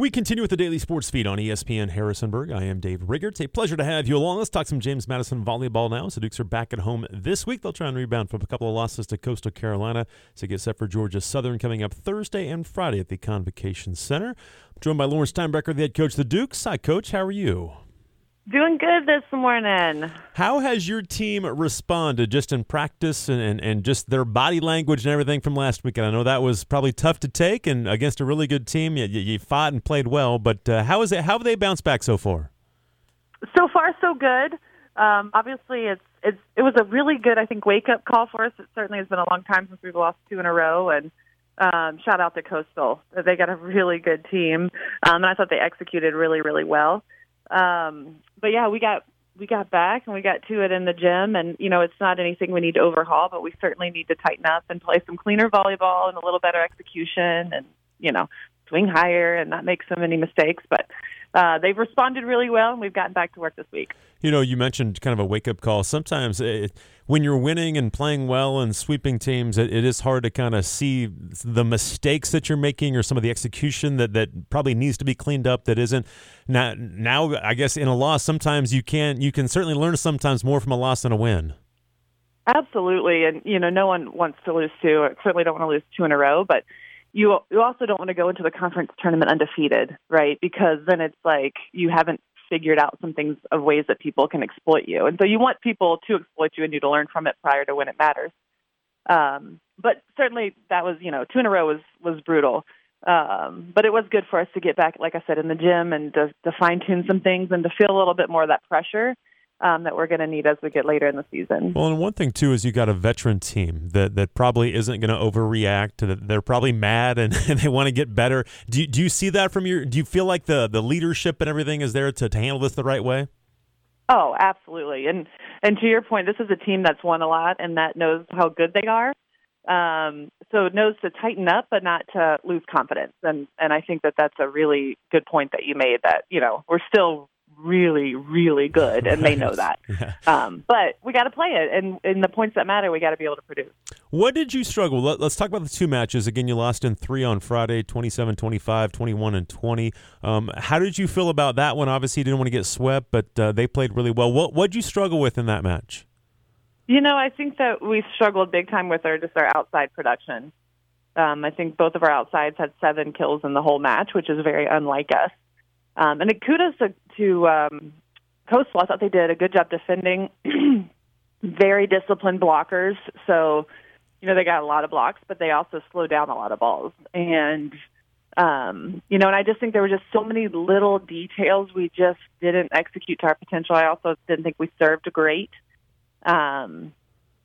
We continue with the daily sports feed on ESPN Harrisonburg. I am Dave Rigger. It's a pleasure to have you along. Let's talk some James Madison volleyball now. So Dukes are back at home this week. They'll try and rebound from a couple of losses to Coastal Carolina to get set for Georgia Southern coming up Thursday and Friday at the Convocation Center. I'm joined by Lauren Steinbrecher, the head coach of the Dukes. Hi, Coach. How are you? Doing good this morning. How has your team responded just in practice and, and, and just their body language and everything from last weekend? I know that was probably tough to take, and against a really good team, you, you fought and played well. But uh, how is it? How have they bounced back so far? So far, so good. Um, obviously, it's it's it was a really good, I think, wake up call for us. It certainly has been a long time since we've lost two in a row, and um, shout out to Coastal. They got a really good team, um, and I thought they executed really, really well. Um, but yeah, we got we got back and we got to it in the gym and you know it's not anything we need to overhaul but we certainly need to tighten up and play some cleaner volleyball and a little better execution and you know swing higher and not make so many mistakes. But uh, they've responded really well, and we've gotten back to work this week. You know, you mentioned kind of a wake up call. Sometimes it, when you're winning and playing well and sweeping teams, it, it is hard to kind of see the mistakes that you're making or some of the execution that, that probably needs to be cleaned up that isn't. Now, now, I guess in a loss, sometimes you can you can certainly learn sometimes more from a loss than a win. Absolutely, and you know, no one wants to lose two. I certainly don't want to lose two in a row, but you you also don't want to go into the conference tournament undefeated, right? Because then it's like you haven't figured out some things of ways that people can exploit you, and so you want people to exploit you and you to learn from it prior to when it matters. Um, but certainly that was you know two in a row was was brutal. Um, but it was good for us to get back, like I said, in the gym and to, to fine tune some things and to feel a little bit more of that pressure um, that we're going to need as we get later in the season. Well, and one thing too is you got a veteran team that, that probably isn't going to overreact. That they're probably mad and, and they want to get better. Do you, do you see that from your? Do you feel like the the leadership and everything is there to, to handle this the right way? Oh, absolutely. And and to your point, this is a team that's won a lot and that knows how good they are. Um, so it knows to tighten up, but not to lose confidence. And and I think that that's a really good point that you made. That you know we're still really, really good, and they know that. yeah. um, but we got to play it, and in the points that matter, we got to be able to produce. What did you struggle? Let, us talk about the two matches. Again, you lost in three on Friday 27 25, 21 and 20. Um, how did you feel about that one? Obviously, you didn't want to get swept, but uh, they played really well. What did you struggle with in that match? You know, I think that we struggled big time with our just our outside production. Um, I think both of our outsides had seven kills in the whole match, which is very unlike us. Um, and kudos to, to um, Coastal. I thought they did a good job defending. Very disciplined blockers. So, you know, they got a lot of blocks, but they also slowed down a lot of balls. And, um, you know, and I just think there were just so many little details we just didn't execute to our potential. I also didn't think we served great. Um,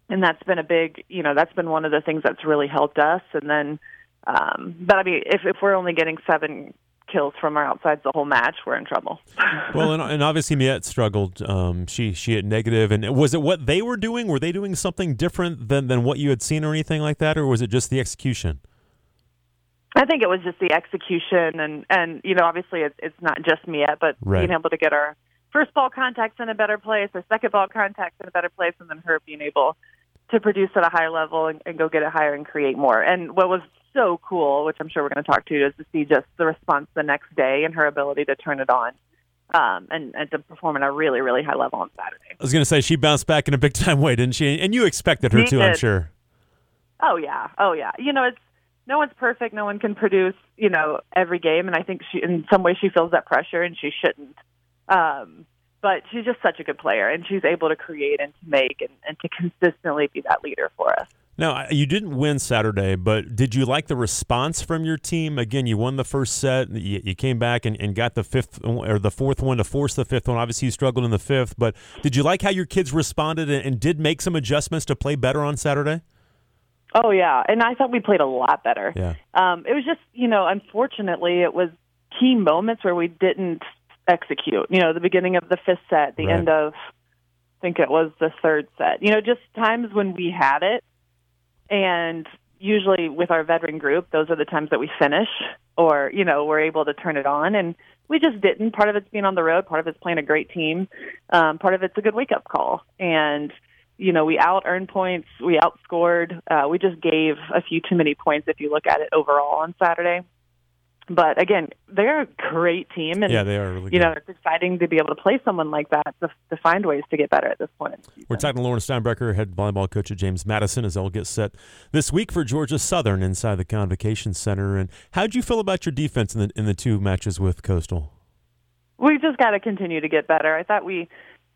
and that's been a big, you know, that's been one of the things that's really helped us. And then, um, but I mean, if, if we're only getting seven kills from our outsides the whole match, we're in trouble. well, and, and, obviously Miette struggled. Um, she she hit negative, and was it what they were doing? Were they doing something different than than what you had seen or anything like that, or was it just the execution? I think it was just the execution, and and you know obviously it's it's not just Miette, but right. being able to get our first ball contacts in a better place, or second ball contacts in a better place, and then her being able to produce at a higher level and, and go get it higher and create more. And what was so cool, which I'm sure we're going to talk to, is to see just the response the next day and her ability to turn it on. Um, and, and to perform at a really, really high level on Saturday. I was going to say she bounced back in a big time way, didn't she? And you expected her she to, did. I'm sure. Oh yeah, oh yeah. You know, it's no one's perfect. No one can produce, you know, every game. And I think she, in some way, she feels that pressure, and she shouldn't. Um, but she's just such a good player, and she's able to create and to make and, and to consistently be that leader for us. Now, you didn't win Saturday, but did you like the response from your team? Again, you won the first set. You, you, came back and, and got the fifth or the fourth one to force the fifth one. Obviously, you struggled in the fifth, but did you like how your kids responded and, and did make some adjustments to play better on Saturday? Oh yeah, and I thought we played a lot better. Yeah, um, it was just you know, unfortunately, it was key moments where we didn't execute. You know, the beginning of the fifth set, the right. end of, I think it was the third set. You know, just times when we had it and usually with our veteran group, those are the times that we finish or, you know, we're able to turn it on. And we just didn't. Part of it's being on the road, part of it's playing a great team, um, part of it's a good wake up call. And, you know, we out earned points, we outscored. Uh, we just gave a few too many points if you look at it overall on Saturday. But again, they're a great team, and yeah, they are. Really you good. know it's exciting to be able to play someone like that to, to find ways to get better at this point. We're talking to Lauren Steinbrecher, head volleyball coach at James Madison, as they'll get set this week for Georgia Southern inside the Convocation Center. And how did you feel about your defense in the in the two matches with Coastal? We just got to continue to get better. I thought we,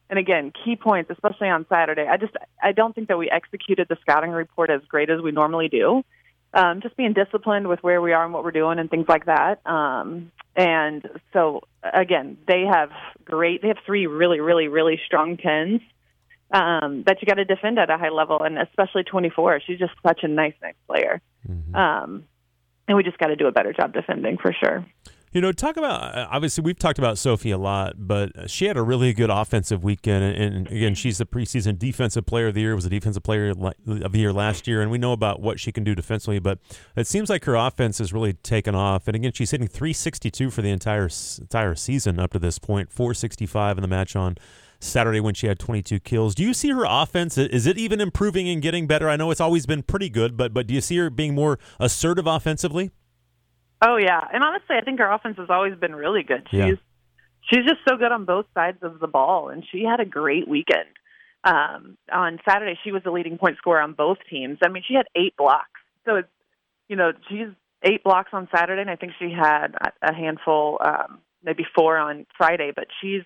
and again, key points, especially on Saturday. I just I don't think that we executed the scouting report as great as we normally do um, just being disciplined with where we are and what we're doing and things like that. Um, and so again, they have great. They have three really, really, really strong tens um, that you got to defend at a high level, and especially 24. She's just such a nice, nice player. Mm-hmm. Um, and we just got to do a better job defending for sure. You know, talk about uh, obviously we've talked about Sophie a lot, but she had a really good offensive weekend. And, and, again, she's the preseason defensive player of the year, was a defensive player of the year last year, and we know about what she can do defensively. But it seems like her offense has really taken off. And again, she's hitting 362 for the entire entire season up to this point, 465 in the match on Saturday when she had 22 kills. Do you see her offense? Is it even improving and getting better? I know it's always been pretty good, but but do you see her being more assertive offensively? Oh yeah, and honestly, I think our offense has always been really good. She's yeah. she's just so good on both sides of the ball, and she had a great weekend. Um, on Saturday, she was the leading point scorer on both teams. I mean, she had eight blocks, so it's you know she's eight blocks on Saturday, and I think she had a handful, um, maybe four on Friday. But she's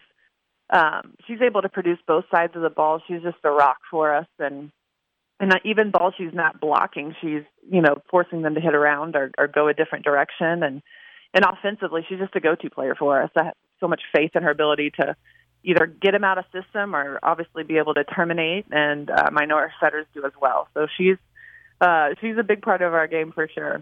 um, she's able to produce both sides of the ball. She's just a rock for us, and and even balls she's not blocking, she's you know forcing them to hit around or, or go a different direction. And and offensively, she's just a go-to player for us. I have so much faith in her ability to either get him out of system or obviously be able to terminate. And um, I know our setters do as well. So she's uh, she's a big part of our game for sure.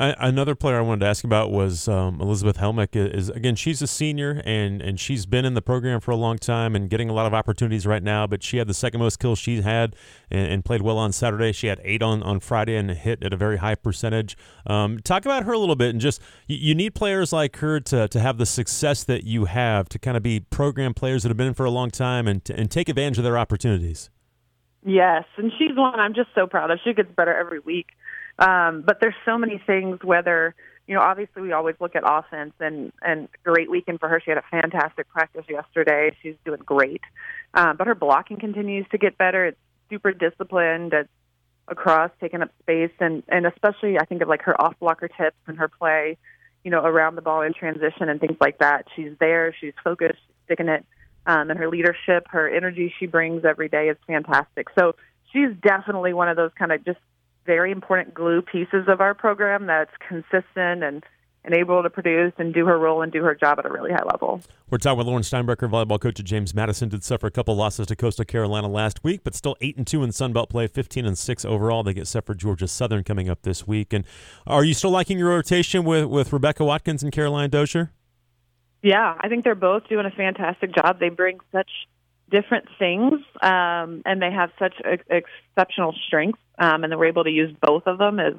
Another player I wanted to ask about was um, Elizabeth Helmick. Is again, she's a senior and and she's been in the program for a long time and getting a lot of opportunities right now. But she had the second most kills she had and, and played well on Saturday. She had eight on, on Friday and hit at a very high percentage. Um, talk about her a little bit and just you, you, need players like her to to have the success that you have to kind of be program players that have been in for a long time and and take advantage of their opportunities. Yes, and she's one I'm just so proud of. She gets better every week. Um, but there's so many things. Whether you know, obviously we always look at offense, and and great weekend for her. She had a fantastic practice yesterday. She's doing great, um, but her blocking continues to get better. It's super disciplined. It's across, taking up space, and and especially I think of like her off blocker tips and her play, you know, around the ball in transition and things like that. She's there. She's focused, sticking it. Um, and her leadership, her energy she brings every day is fantastic. So she's definitely one of those kind of just very important glue pieces of our program that's consistent and and able to produce and do her role and do her job at a really high level. We're talking with Lauren Steinbrecher, volleyball coach at James Madison. Did suffer a couple losses to Coastal Carolina last week, but still eight and two in Sun Belt play, fifteen and six overall. They get set for Georgia Southern coming up this week. And are you still liking your rotation with with Rebecca Watkins and Caroline Dozier? Yeah, I think they're both doing a fantastic job. They bring such different things, um, and they have such ex- exceptional strengths, um, and that we're able to use both of them is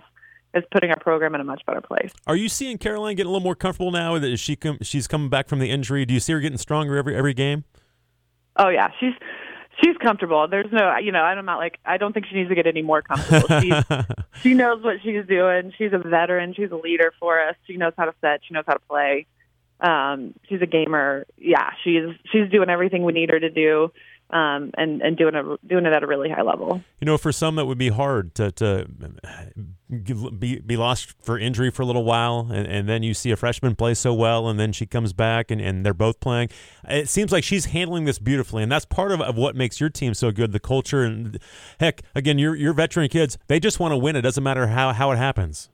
is putting our program in a much better place. Are you seeing Caroline getting a little more comfortable now that she com- she's coming back from the injury? Do you see her getting stronger every every game? Oh yeah, she's she's comfortable. There's no, you know, I'm not like I don't think she needs to get any more comfortable. She's, she knows what she's doing. She's a veteran. She's a leader for us. She knows how to set. She knows how to play. Um, she's a gamer. Yeah, she's she's doing everything we need her to do, um, and and doing a doing it at a really high level. You know, for some that would be hard to to be be lost for injury for a little while, and, and then you see a freshman play so well, and then she comes back, and, and they're both playing. It seems like she's handling this beautifully, and that's part of, of what makes your team so good. The culture, and heck, again, your your veteran kids, they just want to win. It doesn't matter how how it happens.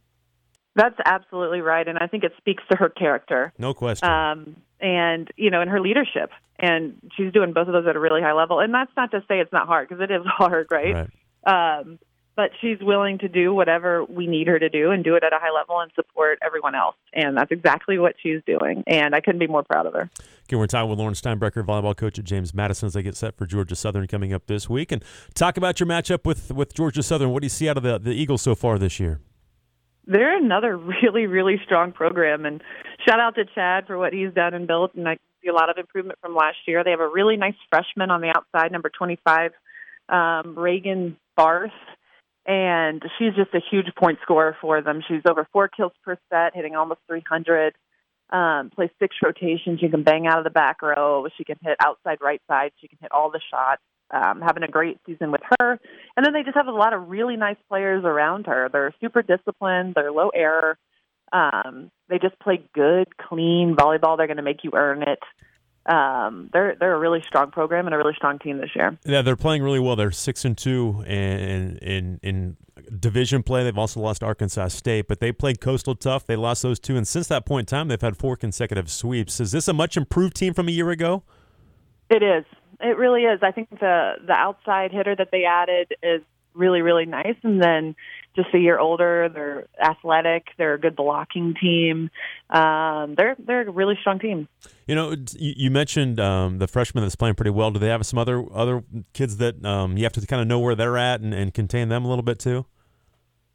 That's absolutely right, and I think it speaks to her character. No question. Um, and you know, and her leadership, and she's doing both of those at a really high level. And that's not to say it's not hard because it is hard, right? right. Um, but she's willing to do whatever we need her to do and do it at a high level and support everyone else. And that's exactly what she's doing. And I couldn't be more proud of her. Okay, we're talking with Lauren Steinbrecher, volleyball coach at James Madison, as they get set for Georgia Southern coming up this week. And talk about your matchup with, with Georgia Southern. What do you see out of the, the Eagles so far this year? They're another really, really strong program. And shout out to Chad for what he's done and built. And I see a lot of improvement from last year. They have a really nice freshman on the outside, number 25, um, Reagan Barth. and she's just a huge point scorer for them. She's over four kills per set, hitting almost 300. Um, plays six rotations. She can bang out of the back row. She can hit outside right side. She can hit all the shots. Um, having a great season with her. And then they just have a lot of really nice players around her. They're super disciplined. They're low error. Um, they just play good, clean volleyball. They're going to make you earn it um, they're they're a really strong program and a really strong team this year. Yeah, they're playing really well. They're six and two, and in in division play, they've also lost Arkansas State, but they played Coastal tough. They lost those two, and since that point in time, they've had four consecutive sweeps. Is this a much improved team from a year ago? It is. It really is. I think the the outside hitter that they added is really really nice, and then just a year older. They're athletic. They're a good blocking team. Um, they're they're a really strong team. You know, you mentioned um, the freshman that's playing pretty well. Do they have some other other kids that um, you have to kind of know where they're at and, and contain them a little bit too?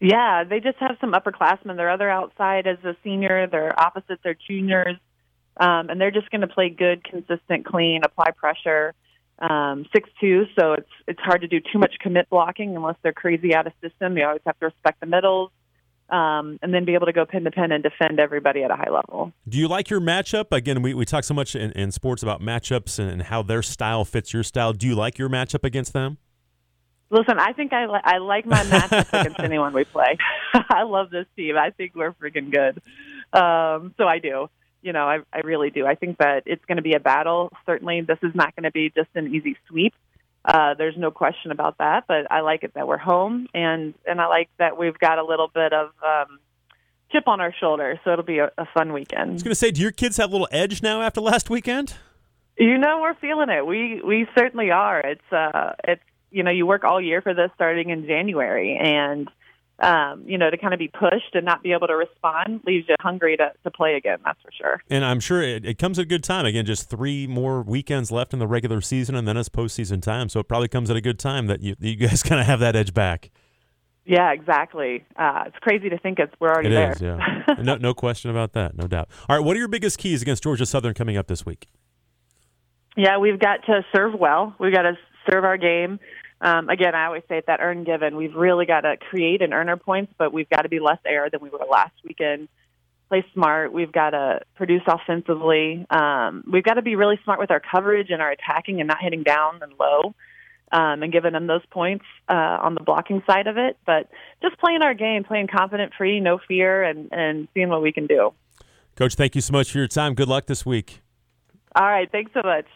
Yeah, they just have some upperclassmen. Their other outside as a senior. Their opposites are juniors, um, and they're just going to play good, consistent, clean, apply pressure um, six two, so it's it's hard to do too much commit blocking unless they're crazy out of system. You always have to respect the middles, um, and then be able to go pin to pin and defend everybody at a high level. Do you like your matchup? Again, we, we talk so much in, in sports about matchups and, and how their style fits your style. Do you like your matchup against them? Listen, I think I, li- I like my matchup against anyone we play. I love this team. I think we're freaking good. Um, so I do you know, I, I really do. I think that it's going to be a battle. Certainly, this is not going to be just an easy sweep. Uh, there's no question about that. But I like it that we're home, and and I like that we've got a little bit of um, chip on our shoulder. So it'll be a, a fun weekend. I was going to say, do your kids have a little edge now after last weekend? You know, we're feeling it. We we certainly are. It's uh, it's you know, you work all year for this, starting in January, and um, you know, to kind of be pushed and not be able to respond leaves you hungry to, to play again. That's for sure. And I'm sure it, it comes at a good time. Again, just three more weekends left in the regular season, and then it's postseason time. So it probably comes at a good time that you you guys kind of have that edge back. Yeah, exactly. Uh, it's crazy to think it's we're already it there. Is, yeah. no, no question about that. No doubt. All right, what are your biggest keys against Georgia Southern coming up this week? Yeah, we've got to serve well. We've got to serve our game um, again, I always say at that earn given, we've really got to create and earn our points, but we've got to be less error than we were last weekend. Play smart. We've got to produce offensively. Um, we've got to be really smart with our coverage and our attacking and not hitting down and low. Um, and giving them those points uh, on the blocking side of it, but just playing our game, playing confident, free, no fear, and and seeing what we can do. Coach, thank you so much for your time. Good luck this week. All right, thanks so much.